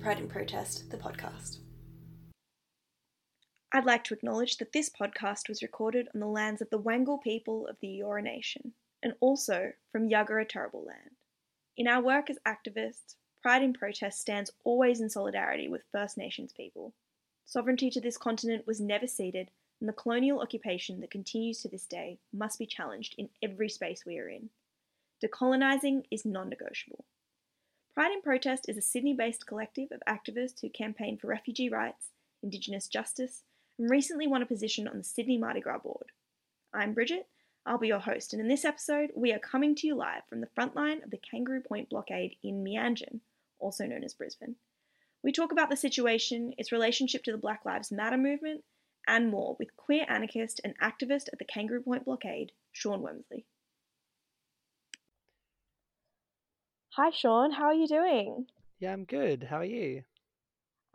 Pride in Protest, the podcast. I'd like to acknowledge that this podcast was recorded on the lands of the Wangal people of the Eora Nation, and also from Yagara Turrbal land. In our work as activists, Pride in Protest stands always in solidarity with First Nations people. Sovereignty to this continent was never ceded, and the colonial occupation that continues to this day must be challenged in every space we are in. Decolonising is non negotiable. Pride in Protest is a Sydney based collective of activists who campaign for refugee rights, Indigenous justice, and recently won a position on the Sydney Mardi Gras board. I'm Bridget, I'll be your host, and in this episode, we are coming to you live from the front line of the Kangaroo Point blockade in Meanjin, also known as Brisbane. We talk about the situation, its relationship to the Black Lives Matter movement, and more with queer anarchist and activist at the Kangaroo Point blockade, Sean Wemsley. Hi, Sean. How are you doing? Yeah, I'm good. How are you?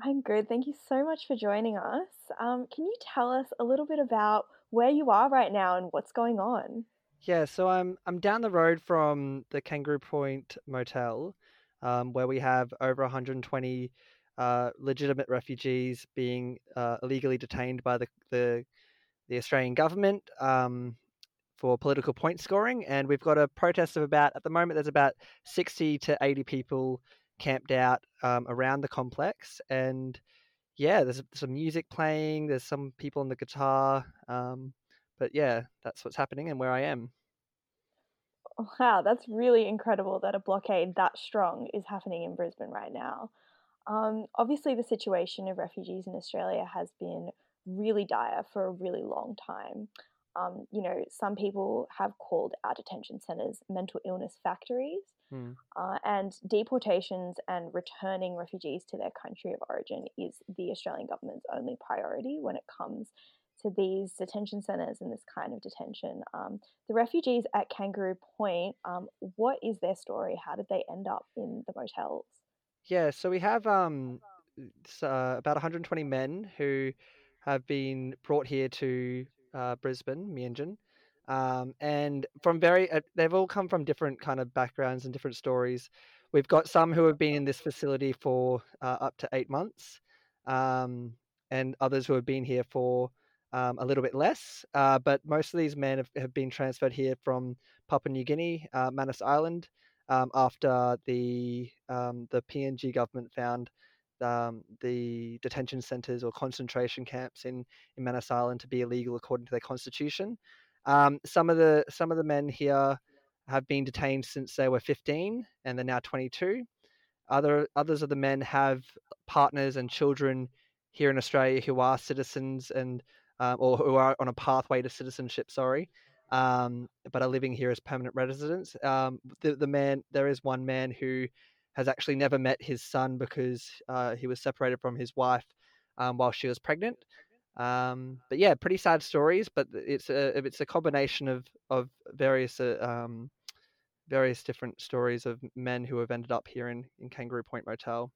I'm good. Thank you so much for joining us. Um, can you tell us a little bit about where you are right now and what's going on? Yeah, so I'm I'm down the road from the Kangaroo Point Motel, um, where we have over 120 uh, legitimate refugees being uh, illegally detained by the the, the Australian government. Um, for political point scoring, and we've got a protest of about at the moment. There's about sixty to eighty people camped out um, around the complex, and yeah, there's some music playing. There's some people on the guitar, um, but yeah, that's what's happening and where I am. Wow, that's really incredible that a blockade that strong is happening in Brisbane right now. Um, obviously, the situation of refugees in Australia has been really dire for a really long time. Um, you know, some people have called our detention centres mental illness factories, mm. uh, and deportations and returning refugees to their country of origin is the Australian government's only priority when it comes to these detention centres and this kind of detention. Um, the refugees at Kangaroo Point, um, what is their story? How did they end up in the motels? Yeah, so we have um, uh, about 120 men who have been brought here to uh, Brisbane, Meanjin. Um, and from very, uh, they've all come from different kind of backgrounds and different stories. We've got some who have been in this facility for uh, up to eight months, um, and others who have been here for um, a little bit less. Uh, but most of these men have, have, been transferred here from Papua New Guinea, uh, Manus Island, um, after the um, the PNG government found um, the detention centres or concentration camps in, in Manus Island to be illegal according to their constitution. Um, some of the some of the men here have been detained since they were 15 and they're now 22. Other others of the men have partners and children here in Australia who are citizens and um, or who are on a pathway to citizenship. Sorry, um, but are living here as permanent residents. Um, the the man there is one man who has actually never met his son because uh, he was separated from his wife um, while she was pregnant. Um, but yeah, pretty sad stories. But it's a it's a combination of of various uh, um, various different stories of men who have ended up here in, in Kangaroo Point Motel.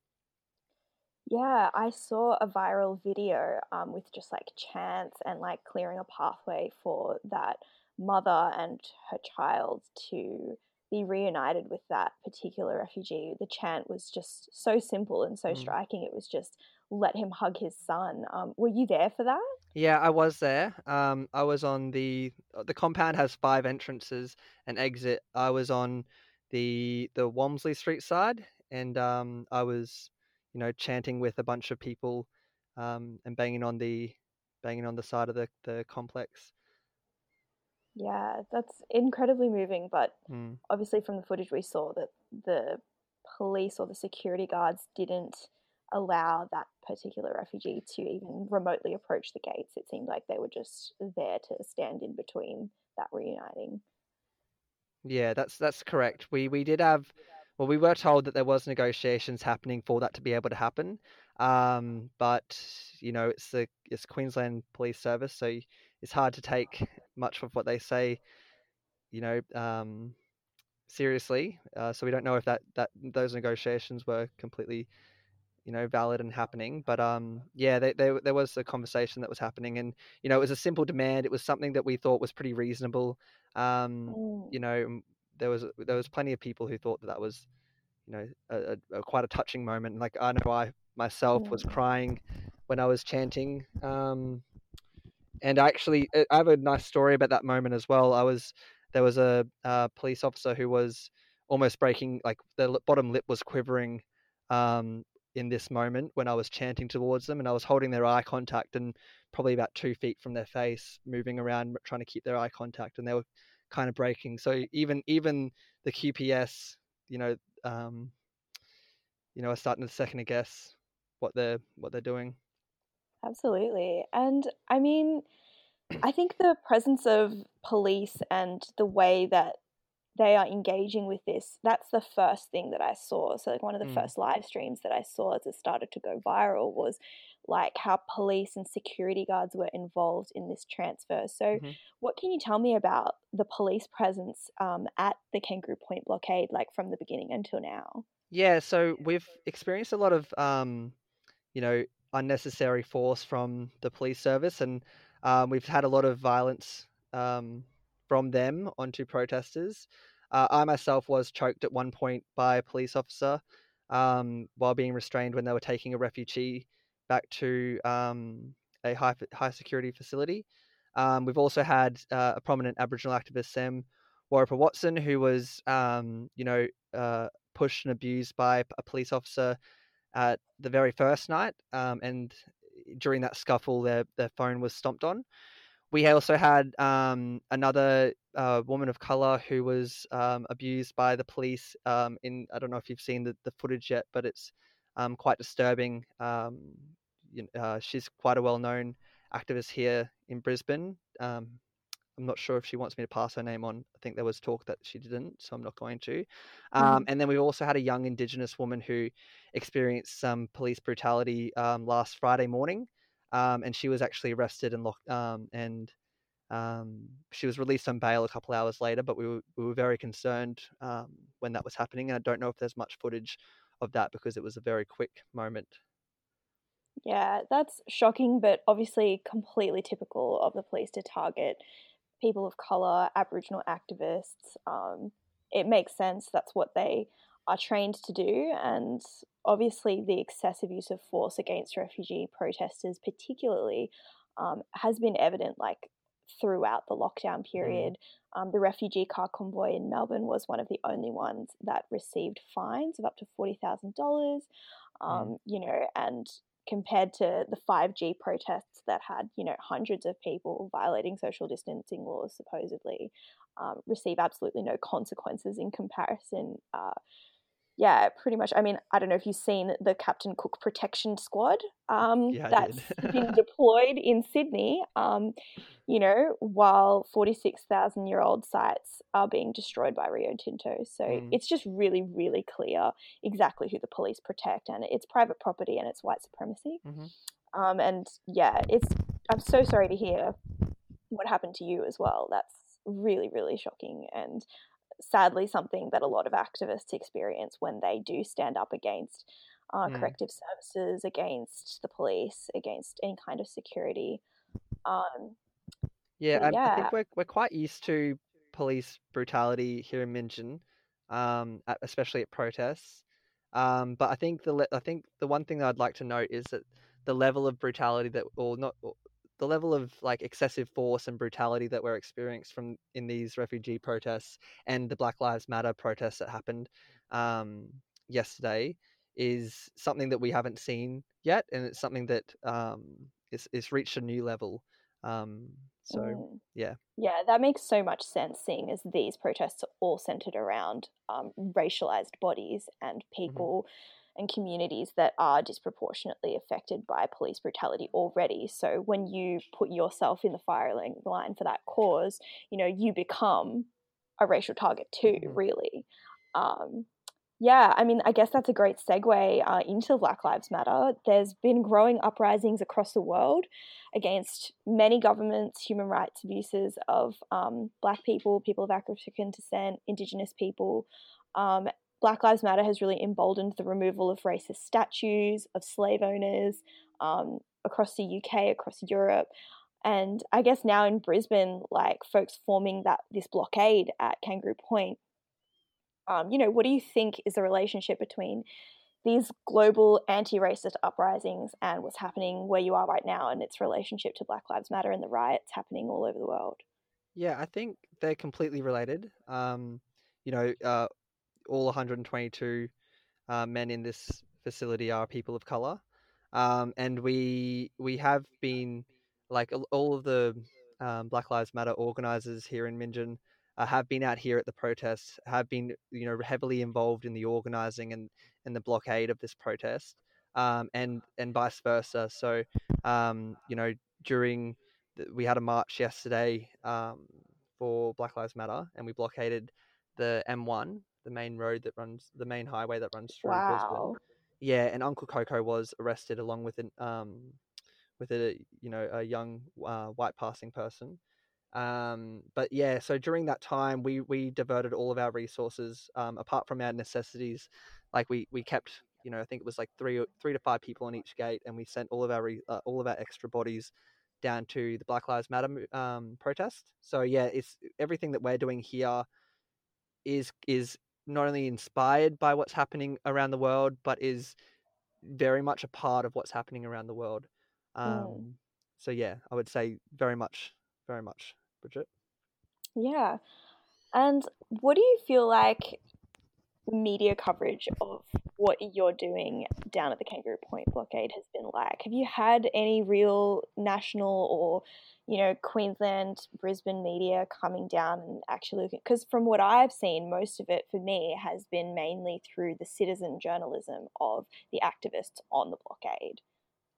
Yeah, I saw a viral video um, with just like chants and like clearing a pathway for that mother and her child to be reunited with that particular refugee. The chant was just so simple and so mm. striking. It was just let him hug his son. Um, were you there for that? Yeah, I was there. Um, I was on the uh, the compound has five entrances and exit. I was on the the Walmsley Street side, and um, I was, you know, chanting with a bunch of people um, and banging on the banging on the side of the the complex. Yeah, that's incredibly moving. But mm. obviously, from the footage we saw, that the police or the security guards didn't allow that particular refugee to even remotely approach the gates. It seemed like they were just there to stand in between that reuniting. Yeah, that's that's correct. We we did have well, we were told that there was negotiations happening for that to be able to happen. Um, but you know, it's the it's Queensland Police Service, so it's hard to take much of what they say, you know, um, seriously. Uh, so we don't know if that that those negotiations were completely, you know, valid and happening. But um, yeah, they, they, there was a conversation that was happening, and you know, it was a simple demand. It was something that we thought was pretty reasonable. Um, mm. You know, there was there was plenty of people who thought that that was, you know a, a, quite a touching moment. Like I know I myself was Mm. crying when I was chanting. Um, and I actually I have a nice story about that moment as well. I was there was a, uh police officer who was almost breaking like the bottom lip was quivering um, in this moment when I was chanting towards them, and I was holding their eye contact and probably about two feet from their face, moving around trying to keep their eye contact, and they were kind of breaking. So even even the QPS, you know, um, you know, are starting to second guess what they're what they're doing. Absolutely. And I mean, I think the presence of police and the way that they are engaging with this, that's the first thing that I saw. So, like, one of the Mm. first live streams that I saw as it started to go viral was like how police and security guards were involved in this transfer. So, Mhm. what can you tell me about the police presence um, at the Kangaroo Point blockade, like from the beginning until now? Yeah, so we've experienced a lot of, um, you know, unnecessary force from the police service, and um, we've had a lot of violence um, from them onto protesters. Uh, I myself was choked at one point by a police officer um, while being restrained when they were taking a refugee back to um, a high high security facility. Um, we've also had uh, a prominent Aboriginal activist, Sam Warripa Watson, who was, um, you know, uh, pushed and abused by a police officer at the very first night, um, and during that scuffle, their their phone was stomped on. We also had um, another uh, woman of color who was um, abused by the police. Um, in I don't know if you've seen the, the footage yet, but it's um, quite disturbing. Um, you know, uh, she's quite a well known activist here in Brisbane. I'm not sure if she wants me to pass her name on. I think there was talk that she didn't, so I'm not going to. Um, and then we also had a young Indigenous woman who experienced some police brutality um, last Friday morning, um, and she was actually arrested and locked. Um, and um, she was released on bail a couple hours later. But we were we were very concerned um, when that was happening, and I don't know if there's much footage of that because it was a very quick moment. Yeah, that's shocking, but obviously completely typical of the police to target people of color, Aboriginal activists. Um, it makes sense. That's what they are trained to do. And obviously, the excessive use of force against refugee protesters, particularly, um, has been evident like throughout the lockdown period. Mm. Um, the refugee car convoy in Melbourne was one of the only ones that received fines of up to $40,000. Um, mm. You know, and compared to the 5G protests that had, you know, hundreds of people violating social distancing laws supposedly um, receive absolutely no consequences in comparison. Uh, yeah, pretty much. I mean, I don't know if you've seen the Captain Cook Protection Squad um, yeah, that's been deployed in Sydney, um, you know, while 46,000 year old sites are being destroyed by Rio Tinto. So mm. it's just really, really clear exactly who the police protect, and it's private property and it's white supremacy. Mm-hmm. Um, and yeah, it's. I'm so sorry to hear what happened to you as well. That's really, really shocking and sadly something that a lot of activists experience when they do stand up against uh, mm. corrective services, against the police, against any kind of security. Um, yeah, yeah, I think we're we're quite used to police brutality here in Meanjin, um, especially at protests. Um, but I think the I think the one thing that I'd like to note is that the level of brutality that, or not, the level of like excessive force and brutality that we're experiencing from in these refugee protests and the Black Lives Matter protests that happened um, yesterday is something that we haven't seen yet, and it's something that um, is is reached a new level. Um, so mm. yeah, yeah, that makes so much sense. Seeing as these protests are all centered around um, racialized bodies and people. Mm-hmm and communities that are disproportionately affected by police brutality already. So when you put yourself in the firing line for that cause, you know, you become a racial target too, really. Um, yeah, I mean, I guess that's a great segue uh, into Black Lives Matter. There's been growing uprisings across the world against many governments, human rights abuses of um, Black people, people of African descent, Indigenous people, um, Black Lives Matter has really emboldened the removal of racist statues of slave owners um, across the UK, across Europe. And I guess now in Brisbane, like folks forming that this blockade at Kangaroo Point Um, you know, what do you think is the relationship between these global anti-racist uprisings and what's happening where you are right now and its relationship to Black Lives Matter and the riots happening all over the world? Yeah, I think they're completely related. Um, you know, uh, all 122 uh, men in this facility are people of color, um, and we we have been like all of the um, Black Lives Matter organizers here in Meanjin uh, have been out here at the protests, have been you know heavily involved in the organizing and and the blockade of this protest, um, and and vice versa. So um, you know during the, we had a march yesterday um, for Black Lives Matter, and we blockaded the M1, the main road that runs, the main highway that runs through wow. Brisbane. Yeah, and Uncle Coco was arrested along with an um, with a you know a young uh, white passing person. Um, but yeah, so during that time, we we diverted all of our resources, um, apart from our necessities. Like we we kept, you know, I think it was like three three to five people on each gate, and we sent all of our re, uh, all of our extra bodies down to the Black Lives Matter um, protest. So yeah, it's everything that we're doing here is is not only inspired by what's happening around the world, but is very much a part of what's happening around the world. Um, mm. So yeah, I would say very much, very much, Bridget. Yeah, and what do you feel like media coverage of what you're doing down at the Kangaroo Point blockade has been like. Have you had any real national or, you know, Queensland, Brisbane media coming down and actually? Because from what I've seen, most of it for me has been mainly through the citizen journalism of the activists on the blockade.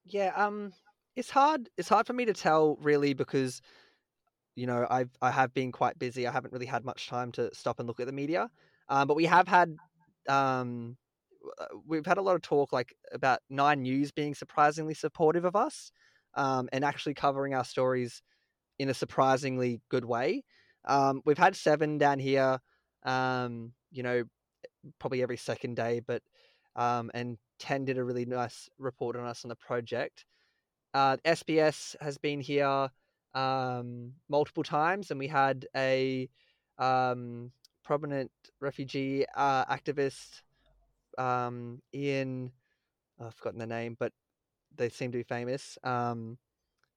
Yeah, um, it's hard. It's hard for me to tell really because, you know, I've I have been quite busy. I haven't really had much time to stop and look at the media. Um, but we have had um, uh, we've had a lot of talk like about Nine News being surprisingly supportive of us um, and actually covering our stories in a surprisingly good way. Um, we've had Seven down here, um, you know, probably every second day, but um, and Ten did a really nice report on us on the project. Uh, SBS has been here um, multiple times, and we had a um, prominent refugee uh, activist um, Ian. Oh, I've forgotten the name, but they seem to be famous. Um,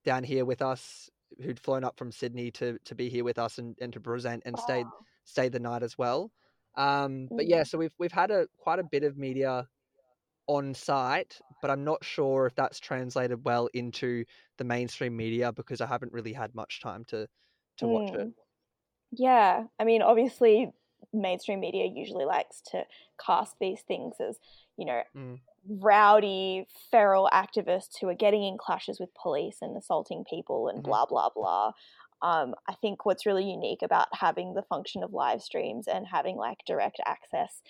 down here with us, who'd flown up from Sydney to to be here with us and, and to present and stayed stayed the night as well. Um, but yeah, mm. so we've we've had a quite a bit of media on site, but I'm not sure if that's translated well into the mainstream media because I haven't really had much time to to mm. watch it. Yeah, I mean, obviously, mainstream media usually likes to cast these things as, you know, mm. rowdy, feral activists who are getting in clashes with police and assaulting people and mm-hmm. blah, blah, blah. Um, I think what's really unique about having the function of live streams and having like direct access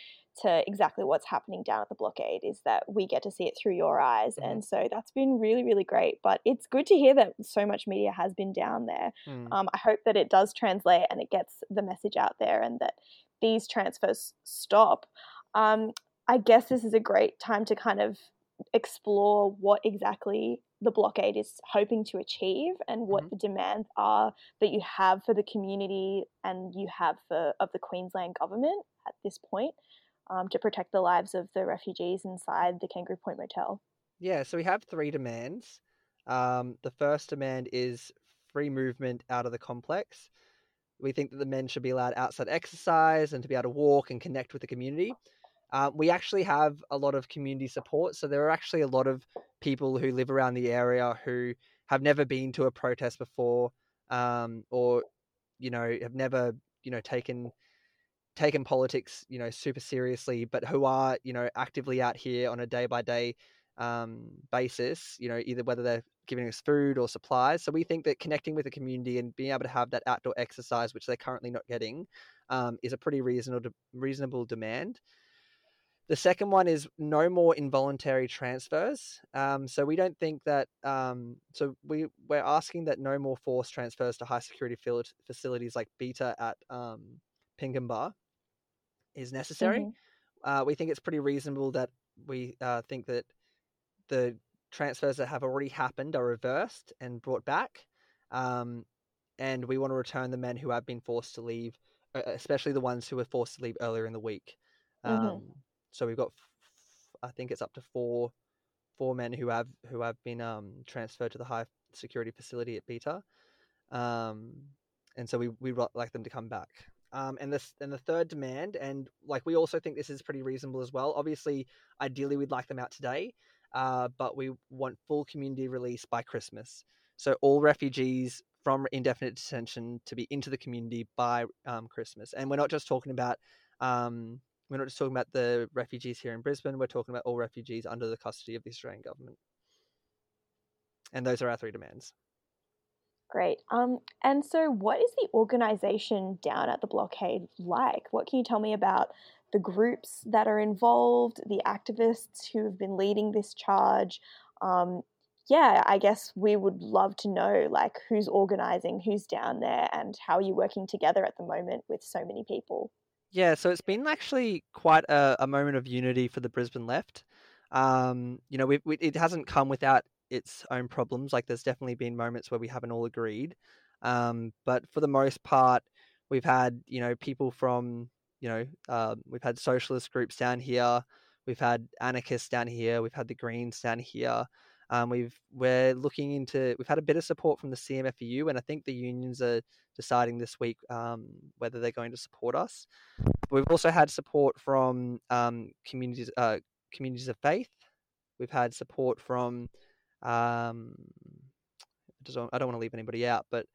to exactly what's happening down at the blockade is that we get to see it through your eyes. Mm. And so that's been really, really great. But it's good to hear that so much media has been down there. Mm. Um, I hope that it does translate and it gets the message out there and that these transfers stop. Um, I guess this is a great time to kind of explore what exactly the blockade is hoping to achieve and what mm-hmm. the demands are that you have for the community and you have for of the Queensland government at this point um, to protect the lives of the refugees inside the Kangaroo Point Motel. Yeah, so we have three demands. Um, the first demand is free movement out of the complex. We think that the men should be allowed outside exercise and to be able to walk and connect with the community. Uh, we actually have a lot of community support. So there are actually a lot of people who live around the area who have never been to a protest before um, or, you know, have never, you know, taken taken politics, you know, super seriously, but who are, you know, actively out here on a day by day basis, you know, either whether they're giving us food or supplies. So we think that connecting with the community and being able to have that outdoor exercise, which they're currently not getting, um, is a pretty reasonable reasonable demand. The second one is no more involuntary transfers. Um, so we don't think that. Um, so we we're asking that no more forced transfers to high security facilities like BITA at um, Pinkenba is necessary. Mm-hmm. Uh, we think it's pretty reasonable that we uh, think that the transfers that have already happened are reversed and brought back. Um, and we want to return the men who have been forced to leave especially the ones who were forced to leave earlier in the week. Mhm. Um, So we've got, f- I think it's up to four, four men who have who have been um, transferred to the high security facility at BITA, um, and so we we like them to come back. Um, and this and the third demand, and like we also think this is pretty reasonable as well. Obviously, ideally we'd like them out today, uh, but we want full community release by Christmas. So all refugees from indefinite detention to be into the community by um, Christmas. And we're not just talking about um, we're not just talking about the refugees here in Brisbane. We're talking about all refugees under the custody of the Australian government. And those are our three demands. Great. Um, and so, what is the organisation down at the blockade like? What can you tell me about the groups that are involved, the activists who have been leading this charge? Um, yeah, I guess we would love to know like who's organising, who's down there, and how are you working together at the moment with so many people? Yeah, so it's been actually quite a, a moment of unity for the Brisbane left. Um, you know, we, we, it hasn't come without its own problems. Like, there's definitely been moments where we haven't all agreed. Um, but for the most part, we've had, you know, people from, you know, uh, we've had socialist groups down here, we've had anarchists down here, we've had the Greens down here. Um, we've we're looking into we've had a bit of support from the CMFU, and I think the unions are deciding this week um, whether they're going to support us. We've also had support from um, communities uh, communities of faith. We've had support from um, I don't, I don't want to leave anybody out, but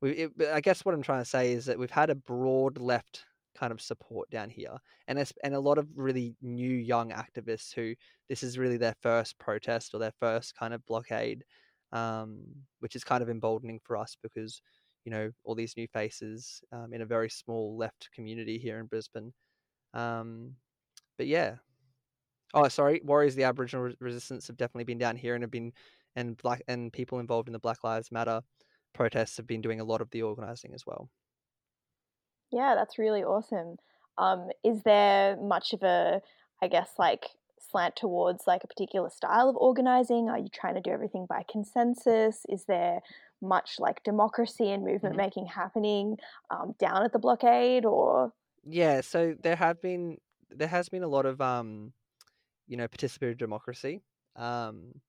we, it, I guess what I'm trying to say is that we've had a broad left kind of support down here, and it's, and a lot of really new young activists who this is really their first protest or their first kind of blockade, um, which is kind of emboldening for us because you know all these new faces um, in a very small left community here in Brisbane. Um, but yeah. Oh, sorry. Warriors the Aboriginal Resistance have definitely been down here and have been, and black and people involved in the Black Lives Matter protests have been doing a lot of the organising as well. Yeah, that's really awesome. Um, is there much of a, I guess, like slant towards like a particular style of organizing? Are you trying to do everything by consensus? Is there much like democracy and movement Mhm. making happening um, down at the blockade or? Yeah, so there have been there has been a lot of um, you know, participatory democracy. Um,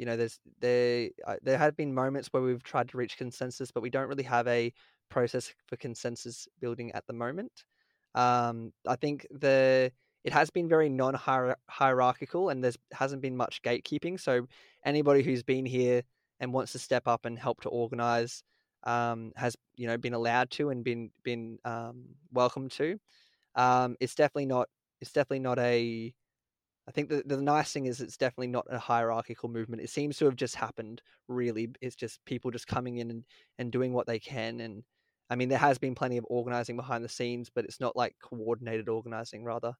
you know, there's there uh, there have been moments where we've tried to reach consensus, but we don't really have a process for consensus building at the moment. Um, I think the it has been very non hierarchical, and there's hasn't been much gatekeeping. So anybody who's been here and wants to step up and help to organize um, has you know been allowed to and been been um, welcome to. Um, it's definitely not. It's definitely not a. I think the the nice thing is it's definitely not a hierarchical movement. It seems to have just happened. Really, it's just people just coming in and and doing what they can. And I mean, there has been plenty of organizing behind the scenes, but it's not like coordinated organizing. Rather,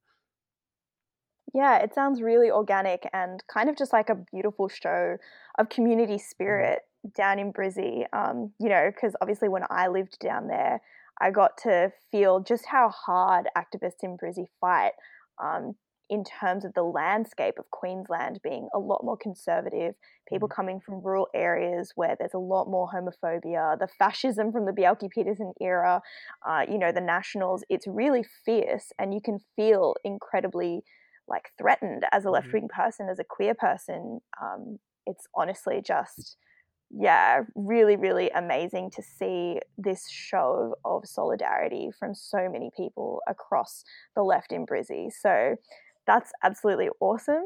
Yeah, it sounds really organic and kind of just like a beautiful show of community spirit down in Brizzy. Um, you know, because obviously when I lived down there, I got to feel just how hard activists in Brizzy fight um, in terms of the landscape of Queensland being a lot more conservative, people coming from rural areas where there's a lot more homophobia, the fascism from the Bjelke Petersen era, uh, you know, the Nationals. It's really fierce, and you can feel incredibly like threatened as a Mhm. left wing person, as a queer person. Um, it's honestly just, yeah, really, really amazing to see this show of solidarity from so many people across the left in Brizzy. So that's absolutely awesome.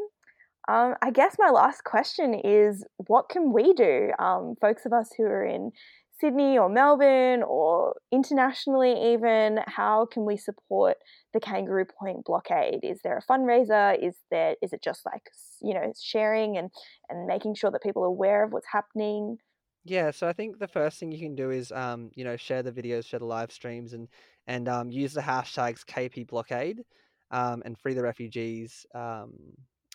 Um, I guess my last question is what can we do? Um, folks of us who are in Sydney or Melbourne or internationally, even, how can we support the Kangaroo Point blockade? Is there a fundraiser? Is there is it just like you know sharing and and making sure that people are aware of what's happening? Yeah, so I think the first thing you can do is, um, you know, share the videos, share the live streams, and and um, use the hashtags KP Blockade, um, and free the refugees, um,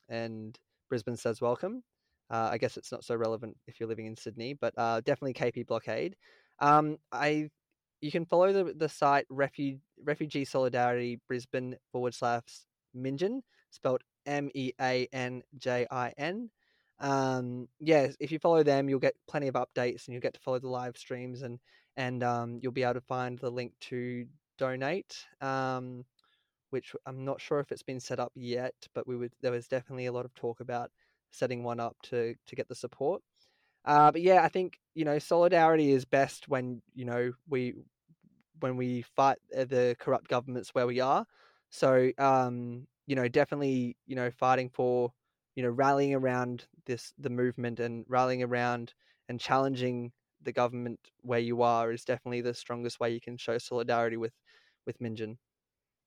and Brisbane says welcome. Uh, I guess it's not so relevant if you're living in Sydney, but uh, definitely KP Blockade. Um, I you can follow the the site Refuge Refugee Solidarity Brisbane forward slash Meanjin, spelled M E A N J I N um yeah if you follow them you'll get plenty of updates and you'll get to follow the live streams and and um you'll be able to find the link to donate, um, which I'm not sure if it's been set up yet, but we would there was definitely a lot of talk about setting one up to to get the support. Uh, but yeah, I think you know solidarity is best when you know we when we fight uh, the corrupt governments where we are. So um, you know, definitely you know fighting for you know rallying around this the movement and rallying around and challenging the government where you are is definitely the strongest way you can show solidarity with with Meanjin.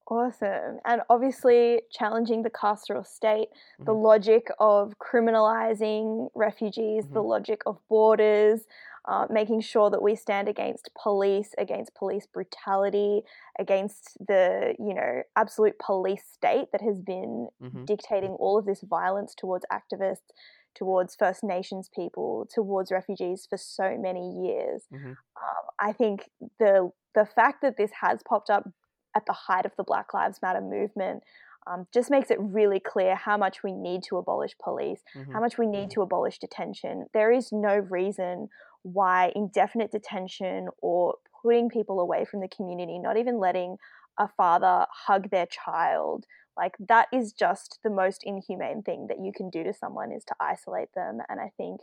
Awesome. And obviously, challenging the carceral state, mm-hmm. the logic of criminalizing refugees, mm-hmm. the logic of borders, uh, making sure that we stand against police, against police brutality, against the, you know, absolute police state that has been mm-hmm. dictating all of this violence towards activists, towards First Nations people, towards refugees for so many years. Mm-hmm. Um, I think the the fact that this has popped up at the height of the Black Lives Matter movement um, just makes it really clear how much we need to abolish police, mm-hmm. how much we need to abolish detention. There is no reason why indefinite detention or putting people away from the community, not even letting a father hug their child, like that is just the most inhumane thing that you can do to someone is to isolate them. And I think,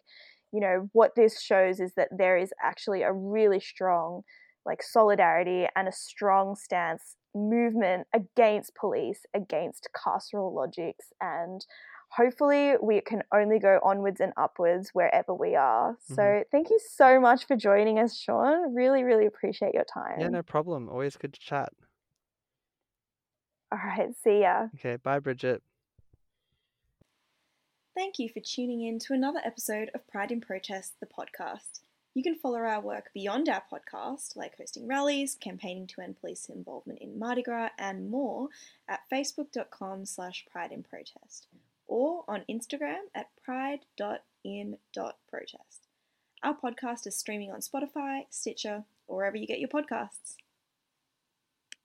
you know, what this shows is that there is actually a really strong like solidarity and a strong stance movement against police, against carceral logics, and hopefully we can only go onwards and upwards wherever we are. Mm-hmm. So thank you so much for joining us, Sean. Really, really appreciate your time. Yeah, no problem. Always good to chat. All right, see ya. Okay, bye, Bridget. Thank you for tuning in to another episode of Pride in Protest, the podcast. You can follow our work beyond our podcast, like hosting rallies, campaigning to end police involvement in Mardi Gras, and more at facebook.com slash pride in protest or on Instagram at pride.in.protest. Our podcast is streaming on Spotify, Stitcher, or wherever you get your podcasts.